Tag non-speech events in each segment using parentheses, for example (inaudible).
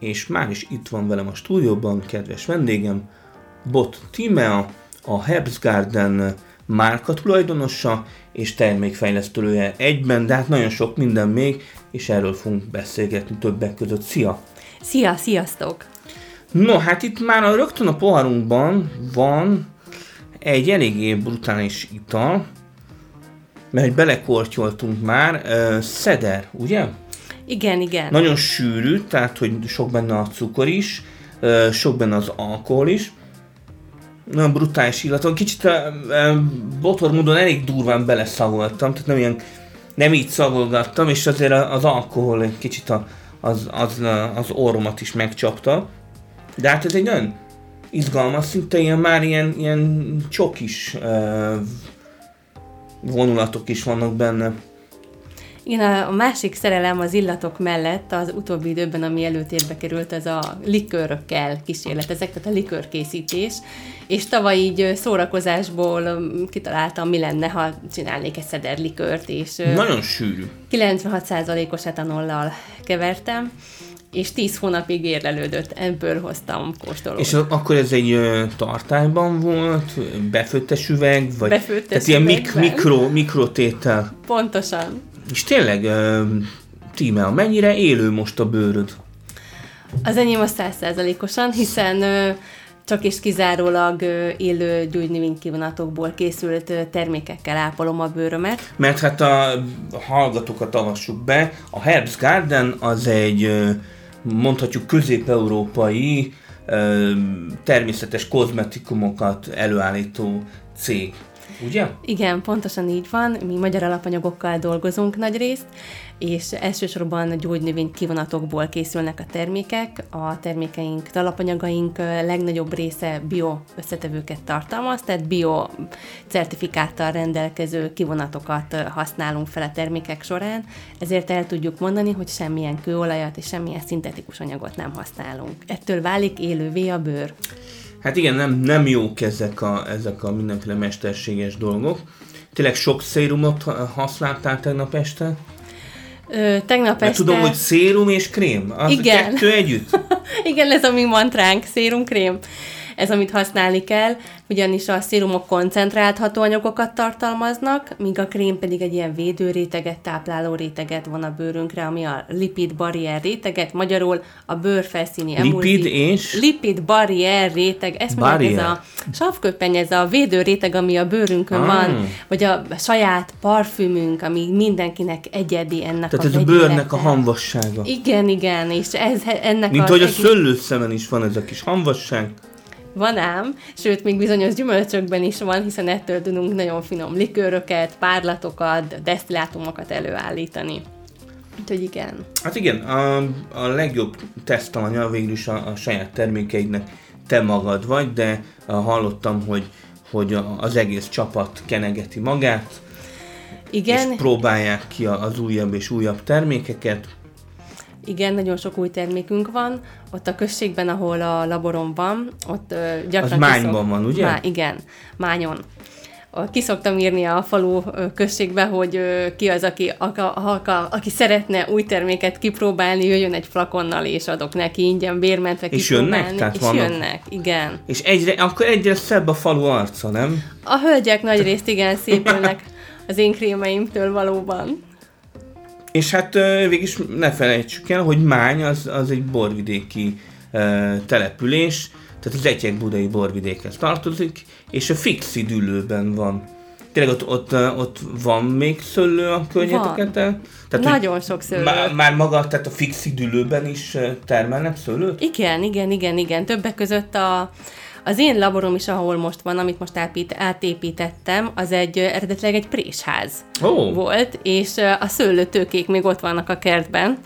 és már is itt van velem a stúdióban kedves vendégem, Bot Timea, a Herbst Garden márka tulajdonosa és termékfejlesztője egyben, de hát nagyon sok minden még, és erről fogunk beszélgetni többek között. Szia! Szia, sziasztok! No, hát itt már rögtön a poharunkban van egy eléggé brutális ital, mert belekortyoltunk már, uh, szeder, ugye? Igen, igen. Nagyon sűrű, tehát hogy sok benne a cukor is, sok benne az alkohol is, nagyon brutális illaton, kicsit uh, uh, botor módon elég durván beleszagoltam, tehát nem ilyen, nem így szagolgattam, és azért az alkohol egy kicsit a, az, az, az orromat is megcsapta. De hát ez egy nagyon izgalmas, szinte ilyen már ilyen, ilyen csokis uh, vonulatok is vannak benne. Igen, a másik szerelem az illatok mellett az utóbbi időben, ami előtérbe került, az a likőrökkel kísérletezek, tehát a likőrkészítés. És tavaly így szórakozásból kitaláltam, mi lenne, ha csinálnék egy szeder likőrt, és... Nagyon sűrű. 96%-os etanollal kevertem, és 10 hónapig érlelődött, ebből hoztam kóstolót. És akkor ez egy tartályban volt, befőttes üveg, vagy befőttes tehát ilyen mik- mikro, mikrotétel? Pontosan. És tényleg, Tímea, mennyire élő most a bőröd? Az enyém a százszázalékosan, hiszen csak és kizárólag élő gyógynövénykivonatokból készült termékekkel ápolom a bőrömet. Mert hát a hallgatókat avassuk be, a Herbs Garden az egy mondhatjuk közép-európai természetes kozmetikumokat előállító cég. Ugye? Igen, pontosan így van. Mi magyar alapanyagokkal dolgozunk nagy részt, és elsősorban gyógynövény kivonatokból készülnek a termékek. A termékeink, alapanyagaink legnagyobb része bio összetevőket tartalmaz, tehát bio certifikáttal rendelkező kivonatokat használunk fel a termékek során, ezért el tudjuk mondani, hogy semmilyen kőolajat és semmilyen szintetikus anyagot nem használunk. Ettől válik élővé a bőr. Hát igen, nem, nem jók ezek a, ezek a mindenféle mesterséges dolgok. Tényleg sok szérumot használtál tegnap este? Ö, tegnap este... tudom, hogy szérum és krém. Az Igen. kettő együtt? (laughs) igen, ez a mi mantránk, szérum, krém ez amit használni kell, ugyanis a szérumok koncentrált hatóanyagokat tartalmaznak, míg a krém pedig egy ilyen védőréteget, tápláló réteget van a bőrünkre, ami a lipid barrier réteget, magyarul a bőrfelszíni emulzív. Lipid és? Lipid barrier réteg, ez barrier. ez a savköpeny, ez a védő réteg, ami a bőrünkön ah. van, vagy a saját parfümünk, ami mindenkinek egyedi ennek Tehát a ez a bőrnek a hamvassága. Igen, igen, és ez ennek Mint a... hogy a szőlőszemen is van ez a kis hamvasság. Van ám, sőt, még bizonyos gyümölcsökben is van, hiszen ettől tudunk nagyon finom likőröket, párlatokat, desztillátumokat előállítani. Úgyhogy igen. Hát igen, a, a legjobb tesztalanya végül is a, a saját termékeidnek te magad vagy, de hallottam, hogy, hogy az egész csapat kenegeti magát, igen. és próbálják ki az újabb és újabb termékeket. Igen, nagyon sok új termékünk van. Ott a községben, ahol a laborom van, ott uh, gyakran... Az Mányban van, ugye? Má, igen, Mányon. Ki szoktam írni a falu községbe, hogy ki az, aki, a, a, a, aki szeretne új terméket kipróbálni, jöjjön egy flakonnal, és adok neki ingyen bérmentve És jönnek? Tehát és vannak... jönnek, igen. És egyre, akkor egyre szebb a falu arca, nem? A hölgyek nagy részt igen szépülnek az én krémeimtől valóban. És hát végig ne felejtsük el, hogy Mány az, az egy borvidéki uh, település, tehát az Egyek budai borvidékhez tartozik, és a fixi dűlőben van. Tényleg ott, ott, ott van még szőlő a környezeteken? Tehát, Nagyon sok szőlő. Már, már maga, tehát a fixi dűlőben is termelnek szőlőt? Igen, igen, igen, igen. Többek között a, az én laborom is, ahol most van, amit most átépít, átépítettem, az egy eredetileg egy présház oh. volt, és a szőlőtőkék még ott vannak a kertben,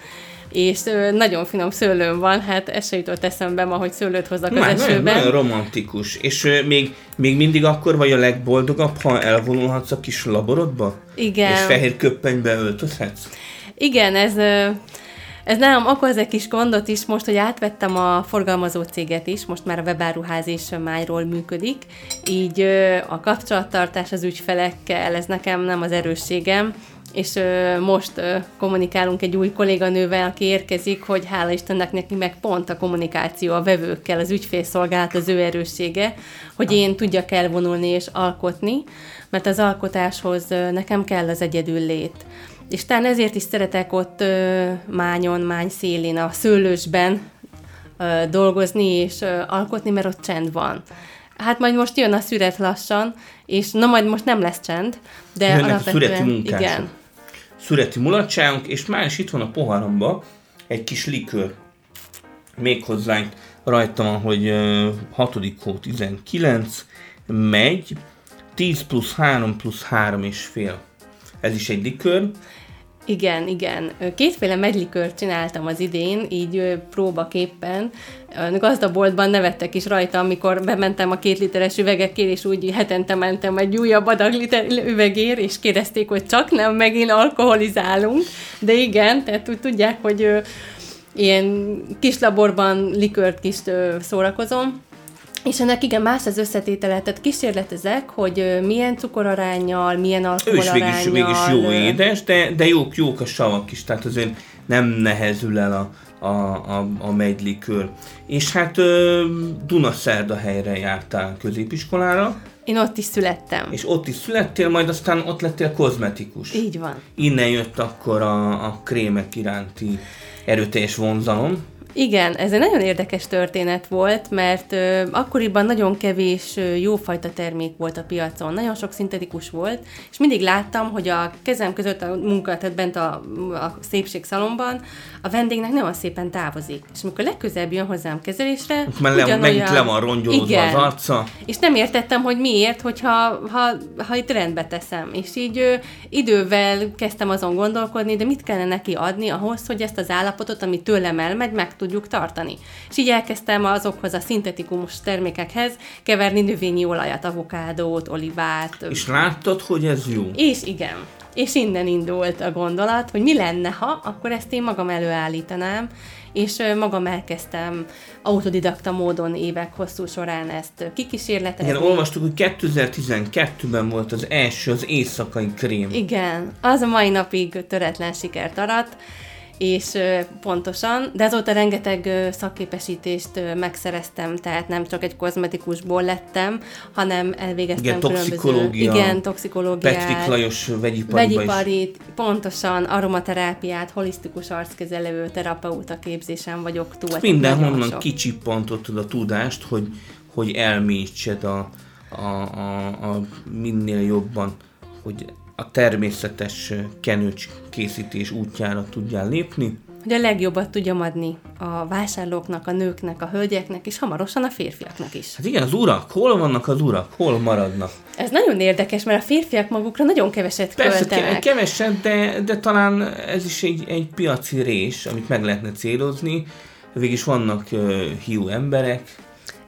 és nagyon finom szőlőm van, hát ez se jutott eszembe ma, hogy szőlőt hozzak az Már nagyon, esőben. nagyon romantikus. És még, még mindig akkor vagy a legboldogabb, ha elvonulhatsz a kis laborodba? Igen. És fehér köppenybe öltözhetsz? Igen, ez, ez nálam okoz egy kis gondot is, most, hogy átvettem a forgalmazó céget is, most már a webáruház is májról működik, így a kapcsolattartás az ügyfelekkel, ez nekem nem az erősségem, és ö, most ö, kommunikálunk egy új kolléganővel, aki érkezik, hogy hála Istennek neki meg pont a kommunikáció a vevőkkel, az ügyfélszolgálat az ő erőssége, hogy én tudjak elvonulni és alkotni, mert az alkotáshoz ö, nekem kell az egyedül lét. És talán ezért is szeretek ott ö, mányon, mány szélén, a szőlősben ö, dolgozni és ö, alkotni, mert ott csend van. Hát majd most jön a szüret lassan, és na majd most nem lesz csend, de Jönnek a alapvetően... munkások. igen, Szüreti mulatságunk, és már is itt van a poharamba egy kis likőr. Méghozzá rajta van, hogy ö, 6. hó 19, megy, 10 plusz 3 plusz 3 és fél. Ez is egy likőr. Igen, igen. Kétféle megylikört csináltam az idén, így próbaképpen. Gazdaboltban nevettek is rajta, amikor bementem a két literes üvegekért, és úgy hetente mentem egy újabb adag liter üvegér, és kérdezték, hogy csak nem megint alkoholizálunk. De igen, tehát úgy tudják, hogy ilyen kis laborban likört kis szórakozom. És ennek igen, más az összetétele, tehát kísérletezek, hogy milyen cukorarányjal, milyen Ő is végig, alkoholarányjal... végig jó édes, de, de jók, jók a savak is, tehát azért nem nehezül el a, a, a, a megylikőr. És hát Dunaszerda helyre jártál középiskolára, Én ott is születtem. és ott is születtél, majd aztán ott lettél kozmetikus. Így van. Innen jött akkor a, a krémek iránti erőteljes vonzalom. Igen, ez egy nagyon érdekes történet volt, mert ö, akkoriban nagyon kevés ö, jófajta termék volt a piacon, nagyon sok szintetikus volt, és mindig láttam, hogy a kezem között a munka, tehát bent a, a szépségszalomban, a vendégnek nagyon szépen távozik. És amikor legközelebb jön hozzám kezelésre, Mert le, megint le van rongyolódva Igen. az arca. És nem értettem, hogy miért, hogyha ha, ha itt rendbe teszem. És így ö, idővel kezdtem azon gondolkodni, de mit kellene neki adni ahhoz, hogy ezt az állapotot, ami tőlem elmegy, meg tudjuk tartani. És így elkezdtem azokhoz a szintetikus termékekhez keverni növényi olajat, avokádót, olivát. És láttad, hogy ez jó? És igen. És innen indult a gondolat, hogy mi lenne, ha akkor ezt én magam előállítanám, és magam elkezdtem autodidakta módon évek hosszú során ezt kikísérletezni. Igen, olvastuk, hogy 2012-ben volt az első, az éjszakai krém. Igen, az a mai napig töretlen sikert arat, és pontosan, de azóta rengeteg szakképesítést megszereztem, tehát nem csak egy kozmetikusból lettem, hanem elvégeztem Igen, toxikológia, Igen, toxikológiát. Petrik Lajos vegyipariba is. Vegyiparit, pontosan aromaterápiát, holisztikus arckezelő, terapeuta képzésen vagyok túl. Mindenhonnan kicsippantottad a tudást, hogy, hogy elmélyítsed a, a, a, a minél jobban, hogy a természetes kenőcs készítés útjára tudjál lépni. Hogy a legjobbat tudjam adni a vásárlóknak, a nőknek, a hölgyeknek, és hamarosan a férfiaknak is. Hát igen, az urak, hol vannak az urak, hol maradnak? Ez nagyon érdekes, mert a férfiak magukra nagyon keveset Persze, költenek. ke- kevesebb, de, de talán ez is egy, egy piaci rés, amit meg lehetne célozni. Végis vannak uh, hiú emberek,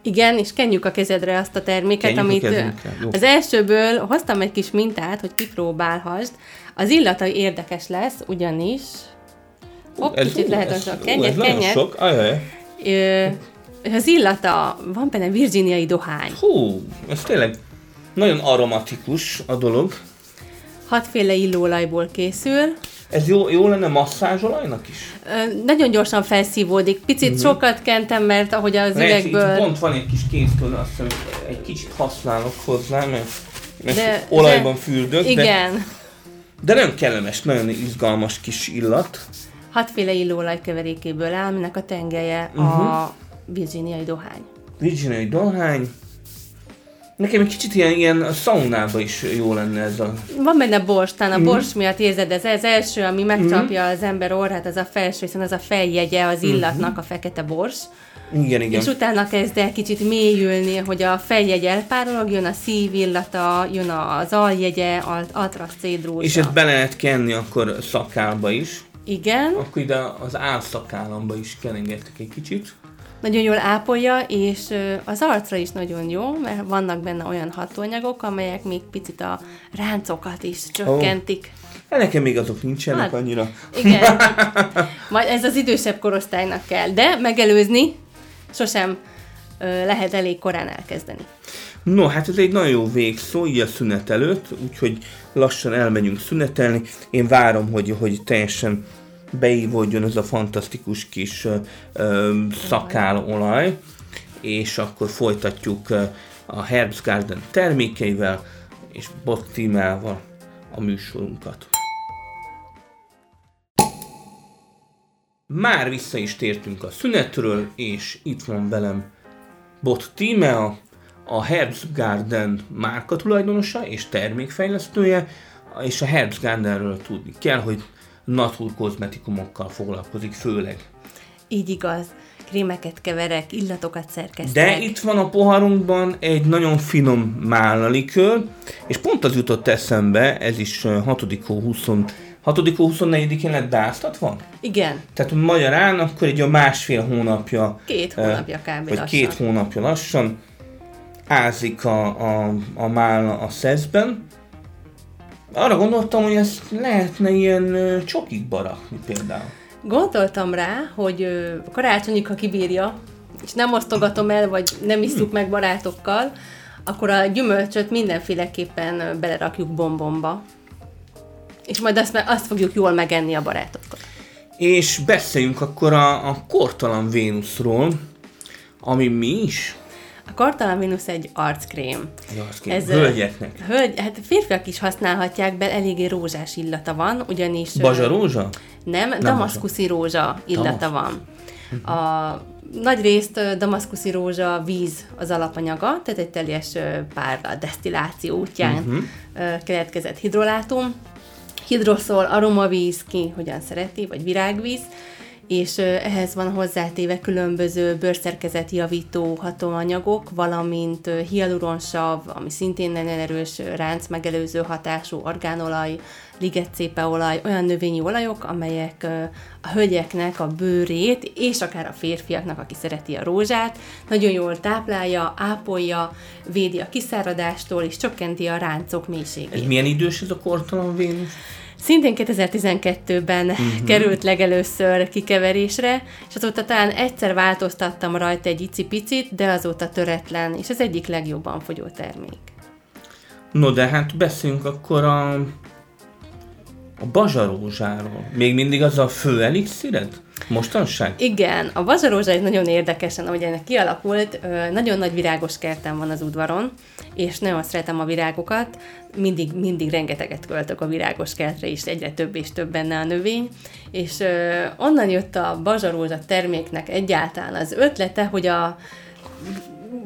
Igen, és kenjük a kezedre azt a terméket, Kenjük a amit jó. az elsőből hoztam egy kis mintát, hogy kipróbálhassd. Az illata érdekes lesz, ugyanis Hopp, kicsit ú, lehet ez, az a kenyet, ez kenyet. sok. Ajaj. Ö, az illata, van benne virginiai dohány. Hú, ez tényleg nagyon aromatikus a dolog. Hatféle illóolajból készül. Ez jó, jó lenne masszázsolajnak is? Ö, nagyon gyorsan felszívódik. Picit Mhm. sokat kentem, mert ahogy az Lehet, itt üvegből... pont van egy kis kéztől, azt hiszem, egy kicsit használok hozzá, mert, mert De- olajban de- fürdök, de, Igen. de nagyon kellemes, nagyon izgalmas kis illat. Hatféle illóolaj keverékéből áll, aminek a tengelye Mhm. a virginiai dohány. Virginiai dohány. Nekem egy kicsit ilyen, ilyen szaunába is jó lenne ez a... Van benne bors, talán Mhm. a bors miatt érzed, ez az első, ami megcsapja az ember orrát, az a felső, hiszen az a feljegye az illatnak, a fekete bors. Igen, igen. És utána kezd el kicsit mélyülni, hogy a fejjegy elpárolog, jön a szív illata, jön az aljegye, alt- altracédrózsa. És ezt bele lehet kenni akkor szakálba is. Igen. Akkor ide az álszakállamba is kerengettek egy kicsit. Nagyon jól ápolja, és az arcra is nagyon jó, mert vannak benne olyan hatóanyagok, amelyek még picit a ráncokat is csökkentik. Hát nekem még azok nincsenek Hát. annyira. Igen. (laughs) Majd ez az idősebb korosztálynak kell, de megelőzni sosem ö, lehet elég korán elkezdeni. No, hát ez egy nagyon jó végszó, így a szünet előtt, úgyhogy lassan elmegyünk szünetelni. Én várom, hogy, hogy teljesen beívódjon ez a fantasztikus kis szakálolaj, és akkor folytatjuk a Herbs Garden termékeivel és Bottimával a műsorunkat. Már vissza is tértünk a szünetről, és itt van velem Bot Tímea, a Herbs Garden márka tulajdonosa és termékfejlesztője, és a Herbs Gardenről tudni kell, hogy natur kozmetikumokkal foglalkozik főleg. Így igaz. Krémeket keverek, illatokat szerkesztek. De itt van a poharunkban egy nagyon finom mállalikör, és pont az jutott eszembe, ez is ö, 6. hó 20 6. hó 24-én lett beáztatva? Igen, Tehát magyarán akkor egy a másfél hónapja két hónapja kb. vagy lassan. két hónapja lassan ázik a, a, a málna a szeszben. Arra gondoltam, hogy ezt lehetne ilyen csokikba rakni például. Gondoltam rá, hogy karácsonyig, ha kibírja, és nem osztogatom el, vagy nem isszuk meg barátokkal, akkor a gyümölcsöt mindenféleképpen belerakjuk bombomba. És majd azt, azt fogjuk jól megenni a barátokkal. És beszéljünk akkor a, a kortalan Vénuszról, ami mi is? A Kartalan Venus egy arckrém. Azt kéne, Ez, hölgyeknek. Hölgy, hát férfiak is használhatják, be eléggé rózsás illata van, ugyanis... ö, Bazsarózsa? Nem, damaszkuszi rózsa illata van. A nagy részt damaszkuszi rózsa víz az alapanyaga, tehát egy teljes párla desztilláció útján uh-huh. keletkezett hidrolátum. Hidroszol, aromavíz, ki hogyan szereti, vagy virágvíz, és ehhez van hozzátéve különböző bőrszerkezet javító hatóanyagok, valamint hialuronsav, ami szintén nagyon erős ránc megelőző hatású orgánolaj, ligetcépeolaj, olyan növényi olajok, amelyek a hölgyeknek a bőrét, és akár a férfiaknak, aki szereti a rózsát, nagyon jól táplálja, ápolja, védi a kiszáradástól, és csökkenti a ráncok mélységét. Ez milyen idős ez a kortalan Vénusz? Szintén 2012-ben uh-huh. került legelőször kikeverésre, és azóta talán egyszer változtattam rajta egy icipicit, de azóta töretlen, és az egyik legjobban fogyó termék. No, de hát beszéljünk akkor a, a bazsarózsáról. Még mindig az a fő elixíred? Mostanság? Igen, a vazarózsa egy nagyon érdekesen, ahogy ennek kialakult, nagyon nagy virágos kertem van az udvaron, és nagyon szeretem a virágokat, mindig, mindig rengeteget költök a virágos kertre is, egyre több és több benne a növény, és onnan jött a bazsarózsa terméknek egyáltalán az ötlete, hogy a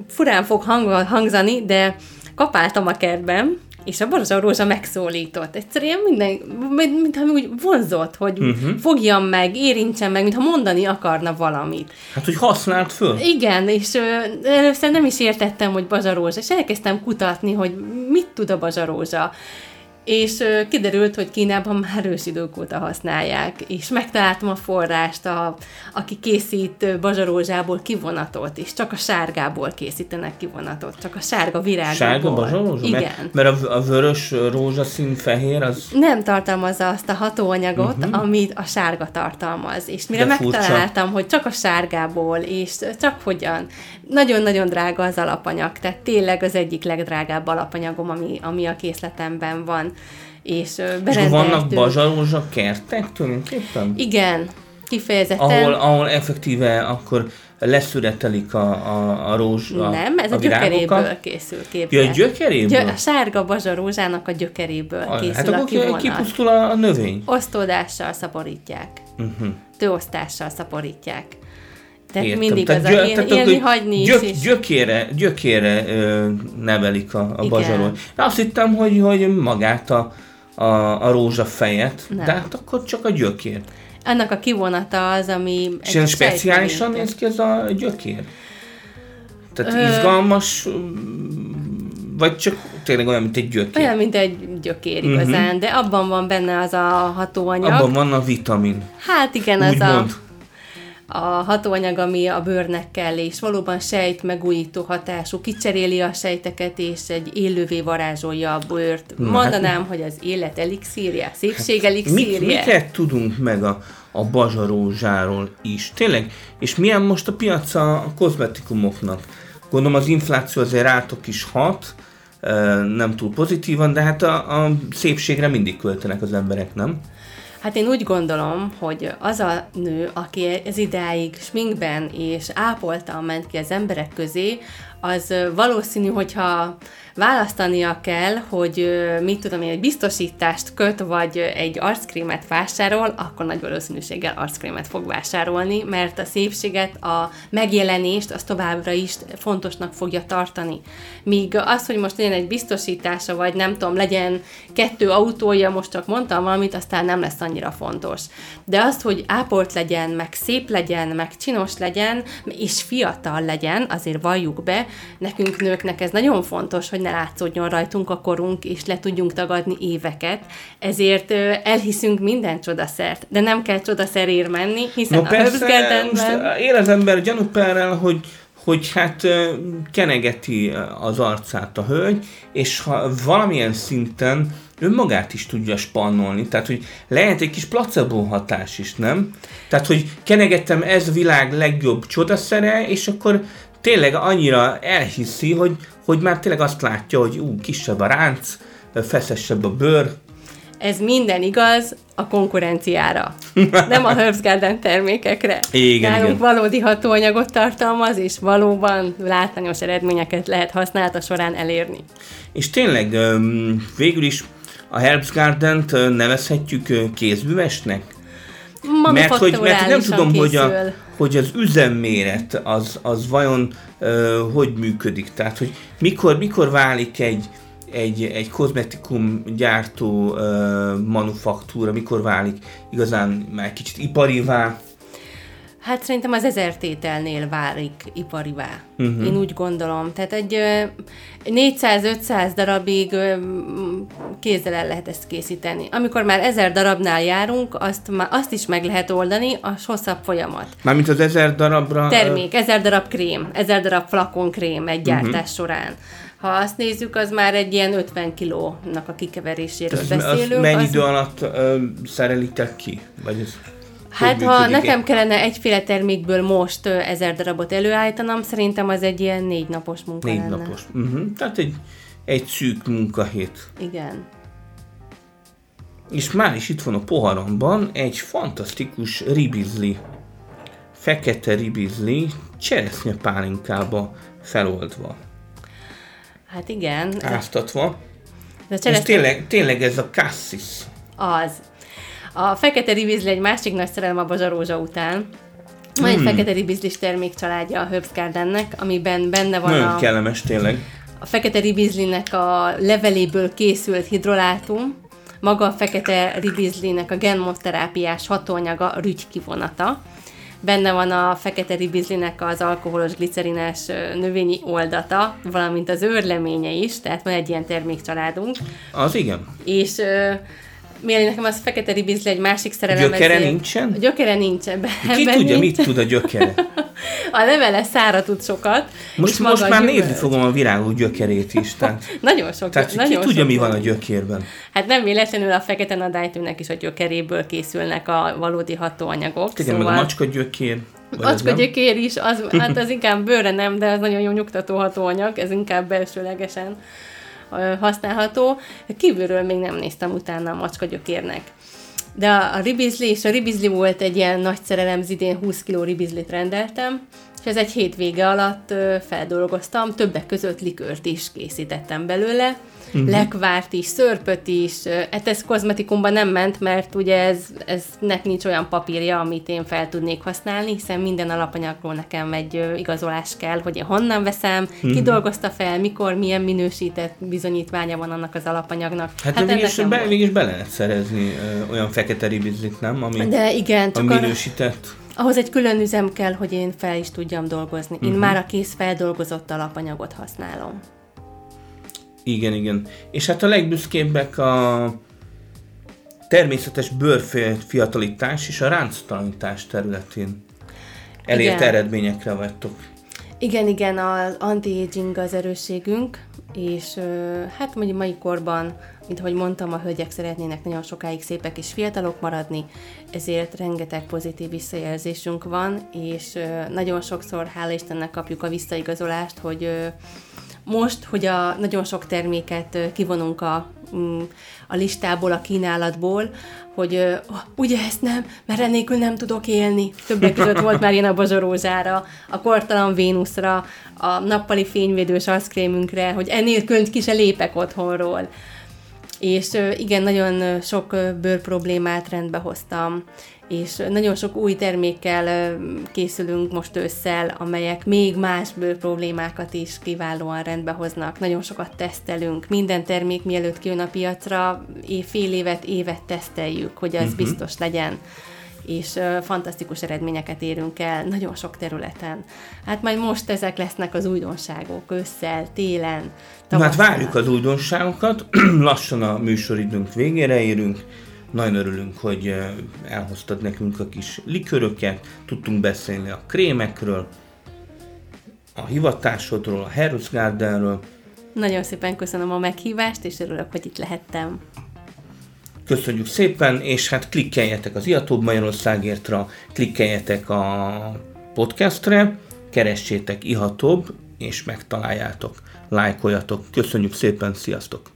furán fog hang, hangzani, de kapáltam a kertben, és a borzsó rózsa megszólított. Egyszerűen minden, mint- mintha úgy vonzott, hogy uh-huh. fogjam meg, érintsem meg, mintha mondani akarna valamit. Hát, hogy használt föl? Igen, és ö, először nem is értettem, hogy bazsarózsa, és elkezdtem kutatni, hogy mit tud a bazsarózsa. És kiderült, hogy Kínában már ősidők óta használják, és megtaláltam a forrást, a, aki készít bazsarózsából kivonatot, és csak a sárgából készítenek kivonatot, csak a sárga virágból. Sárga bazsarózsa? Igen. Mert, mert a, a vörös rózsaszín fehér az... nem tartalmazza azt a hatóanyagot, uh-huh. amit a sárga tartalmaz. És mire. De furcsa. megtaláltam, hogy csak a sárgából, és csak hogyan, nagyon-nagyon drága az alapanyag, tehát tényleg az egyik legdrágább alapanyagom, ami, ami a készletemben van. És, És vannak bazsarózsa kertek tulajdonképpen? Igen, kifejezetten. Ahol, ahol effektíve akkor leszüretelik a, a, a rózs, a, nem, ez a, a gyökeréből készül, Ja, képzel. a gyökeréből? Gyö- a sárga bazsarózsának a gyökeréből Ah, készül hát a akkor ki- kivonat. kipusztul a, a növény. Osztódással szaporítják. Uh-huh. tőosztással szaporítják. Tehát Értem. mindig Tehát az gyö- a tehát élni, hagyni gyök, is. Gyökére, gyökére ö, nevelik a, a Igen. bazsaról. Azt hittem, hogy, hogy magát a, a, a rózsafejet, Nem. de hát akkor csak a gyökér. Annak a kivonata az, ami... És ilyen speciálisan néz ki ez a gyökér? Tehát izgalmas mm, vagy csak tényleg olyan, mint egy gyökér? Olyan, mint egy gyökér igazán, uh-huh. de abban van benne az a hatóanyag. Abban van a vitamin. Hát igen, az a... Mond a hatóanyag, ami a bőrnek kell, és valóban sejt megújító hatású, kicseréli a sejteket, és egy élővé varázsolja a bőrt. Na, Mondanám, hát, hogy az élet elixírja, szépség hát, elixírja. Mit, miket tudunk meg a, a bazsarózsáról is? Tényleg? És milyen most a piaca a kozmetikumoknak? Gondolom az infláció azért rátok is hat, nem túl pozitívan, de hát a, a szépségre mindig költenek az emberek, nem? Hát én úgy gondolom, hogy az a nő, aki ez idáig sminkben és ápoltan ment ki az emberek közé, az valószínű, hogyha választania kell, hogy mit tudom én, egy biztosítást köt, vagy egy arckrémet vásárol, akkor nagy valószínűséggel arckrémet fog vásárolni, mert a szépséget, a megjelenést az továbbra is fontosnak fogja tartani. Míg az, hogy most legyen egy biztosítása, vagy nem tudom, legyen kettő autója, most csak mondtam valamit, aztán nem lesz annyira fontos. De azt, hogy ápolt legyen, meg szép legyen, meg csinos legyen, és fiatal legyen, azért valljuk be, nekünk nőknek ez nagyon fontos, hogy ne látszódjon rajtunk a korunk, és le tudjunk tagadni éveket. Ezért elhiszünk minden csodaszert, de nem kell csodaszerért menni, hiszen no, a Herbstgardenben... Él az ember gyanúperrel, hogy hogy hát kenegeti az arcát a hölgy, és ha valamilyen szinten önmagát is tudja spannolni, tehát hogy lehet egy kis placebo hatás is, nem? Tehát, hogy kenegettem ez a világ legjobb csodaszere, és akkor tényleg annyira elhiszi, hogy, hogy már tényleg azt látja, hogy ú, kisebb a ránc, feszesebb a bőr. Ez minden igaz a konkurenciára, nem a Herbs Garden termékekre. Igen, Nálunk igen. valódi hatóanyagot tartalmaz, és valóban látványos eredményeket lehet használata során elérni. És tényleg végül is a Herbs Garden-t nevezhetjük kézművesnek? Mert hogy, mert nem tudom, készül. hogy, a, hogy az üzemméret az, az vajon uh, hogy működik. Tehát, hogy mikor, mikor válik egy, egy, egy kozmetikum gyártó uh, manufaktúra, mikor válik igazán már kicsit iparivá, Hát szerintem az ezer tételnél válik iparivá. Uh-huh. Én úgy gondolom. Tehát egy 400-500 darabig kézzel el lehet ezt készíteni. Amikor már ezer darabnál járunk, azt, azt is meg lehet oldani, a hosszabb folyamat. Mármint az ezer darabra... Termék, ezer darab krém, ezer darab flakon krém egy gyártás uh-huh. során. Ha azt nézzük, az már egy ilyen 50 kilónak a kikeveréséről az, beszélünk. Az mennyi az... idő alatt ö, szerelitek ki? Vagy ez... Hát, ha nekem kellene egyféle termékből most ezer darabot előállítanom, szerintem az egy ilyen négy napos munka Négy lenne. napos. Uh-huh. Tehát egy, egy szűk munkahét. Igen. És már is itt van a poharamban egy fantasztikus ribizli. Fekete ribizli, cseresznye pálinkába feloldva. Hát igen. Áztatva. De cseresznye... És tényleg, tényleg ez a cassis. Az. A fekete ribizli egy másik nagy szerelem a bazsarózsa után. Van egy hmm. fekete ribizlis termékcsaládja a Herbst Gardennek, amiben benne van Nagyon a... kellemes tényleg. A fekete ribizlinek a leveléből készült hidrolátum, maga a fekete ribizlinek a genmoterápiás hatóanyaga, rügykivonata. Benne van a fekete ribizlinek az alkoholos glicerines növényi oldata, valamint az őrleménye is, tehát van egy ilyen termékcsaládunk. Az igen. És Mieli, nekem az fekete ribizli egy másik szerelem. Gyökere ezért... nincsen? A gyökere nincsen. Be, Ki tudja, nincs. mit tud a gyökere? a levele szára tud sokat. Most, most már nézni fogom a virágok gyökerét is. (laughs) Tehát, nagyon sok. Tehát nagyon ki sok tudja, mi van a gyökérben? Hát nem véletlenül a fekete nadálytűnek is a gyökeréből készülnek a valódi hatóanyagok. Igen, szóval... meg a macska gyökér. Macska gyökér is, az, (laughs) hát az inkább bőre nem, de az nagyon jó nyugtató hatóanyag, ez inkább belsőlegesen használható. Kívülről még nem néztem utána a macska gyökérnek. De a ribizli, és a ribizli volt egy ilyen nagy szerelem, idén 20 kg ribizlit rendeltem, és ez egy hétvége alatt feldolgoztam, többek között likőrt is készítettem belőle, uh-huh. lekvárt is, szörpöt is, hát ez kozmetikumban nem ment, mert ugye ez, ez nek nincs olyan papírja, amit én fel tudnék használni, hiszen minden alapanyagról nekem egy igazolás kell, hogy én honnan veszem, uh-huh. ki dolgozta fel, mikor, milyen minősített bizonyítványa van annak az alapanyagnak. Hát, hát végig, is, be, végig is be lehet szerezni ö, olyan fekete ribizlit, nem? Ami, De igen, csak a minősített. Ahhoz egy külön üzem kell, hogy én fel is tudjam dolgozni. Én uh-huh. már a kész feldolgozott alapanyagot használom. Igen, igen. És hát a legbüszkébbek a természetes bőrfiatalítás és a ránctalanítás területén elért Igen. eredményekre vagytok. Igen, igen, az anti-aging az erősségünk, és hát mondjuk mai korban, mint ahogy mondtam, a hölgyek szeretnének nagyon sokáig szépek és fiatalok maradni, ezért rengeteg pozitív visszajelzésünk van, és nagyon sokszor, hála Istennek kapjuk a visszaigazolást, hogy most, hogy a nagyon sok terméket kivonunk a, mm, a listából, a kínálatból, hogy "Oh, ugye ezt nem, mert ennélkül nem tudok élni. Többek között volt már ilyen a bazsorózára, a kortalan Vénuszra, a nappali fényvédős arckrémünkre, hogy ennélkül ki se lépek otthonról. És igen, nagyon sok ö, bőrproblémát rendbe hoztam, és nagyon sok új termékkel készülünk most ősszel, amelyek még más bőrproblémákat is kiválóan rendbe hoznak. Nagyon sokat tesztelünk. Minden termék mielőtt kijön a piacra, fél évet, évet teszteljük, hogy az uh-huh. biztos legyen és fantasztikus eredményeket érünk el nagyon sok területen. Hát majd most ezek lesznek az újdonságok, ősszel, télen, hát tavasszal. várjuk az újdonságokat, (clears throat) lassan a műsoridőnk végére érünk. Nagyon örülünk, hogy elhoztad nekünk a kis liköröket, tudtunk beszélni a krémekről, a hivatásodról, a Heroes Gardenről. Nagyon szépen köszönöm a meghívást, és örülök, hogy itt lehettem. Köszönjük szépen, és hát klikkeljetek az Iatóbb Magyarországértra, klikkeljetek a podcastre, keressétek Ihatóbb, és megtaláljátok, lájkoljatok. Köszönjük szépen, sziasztok!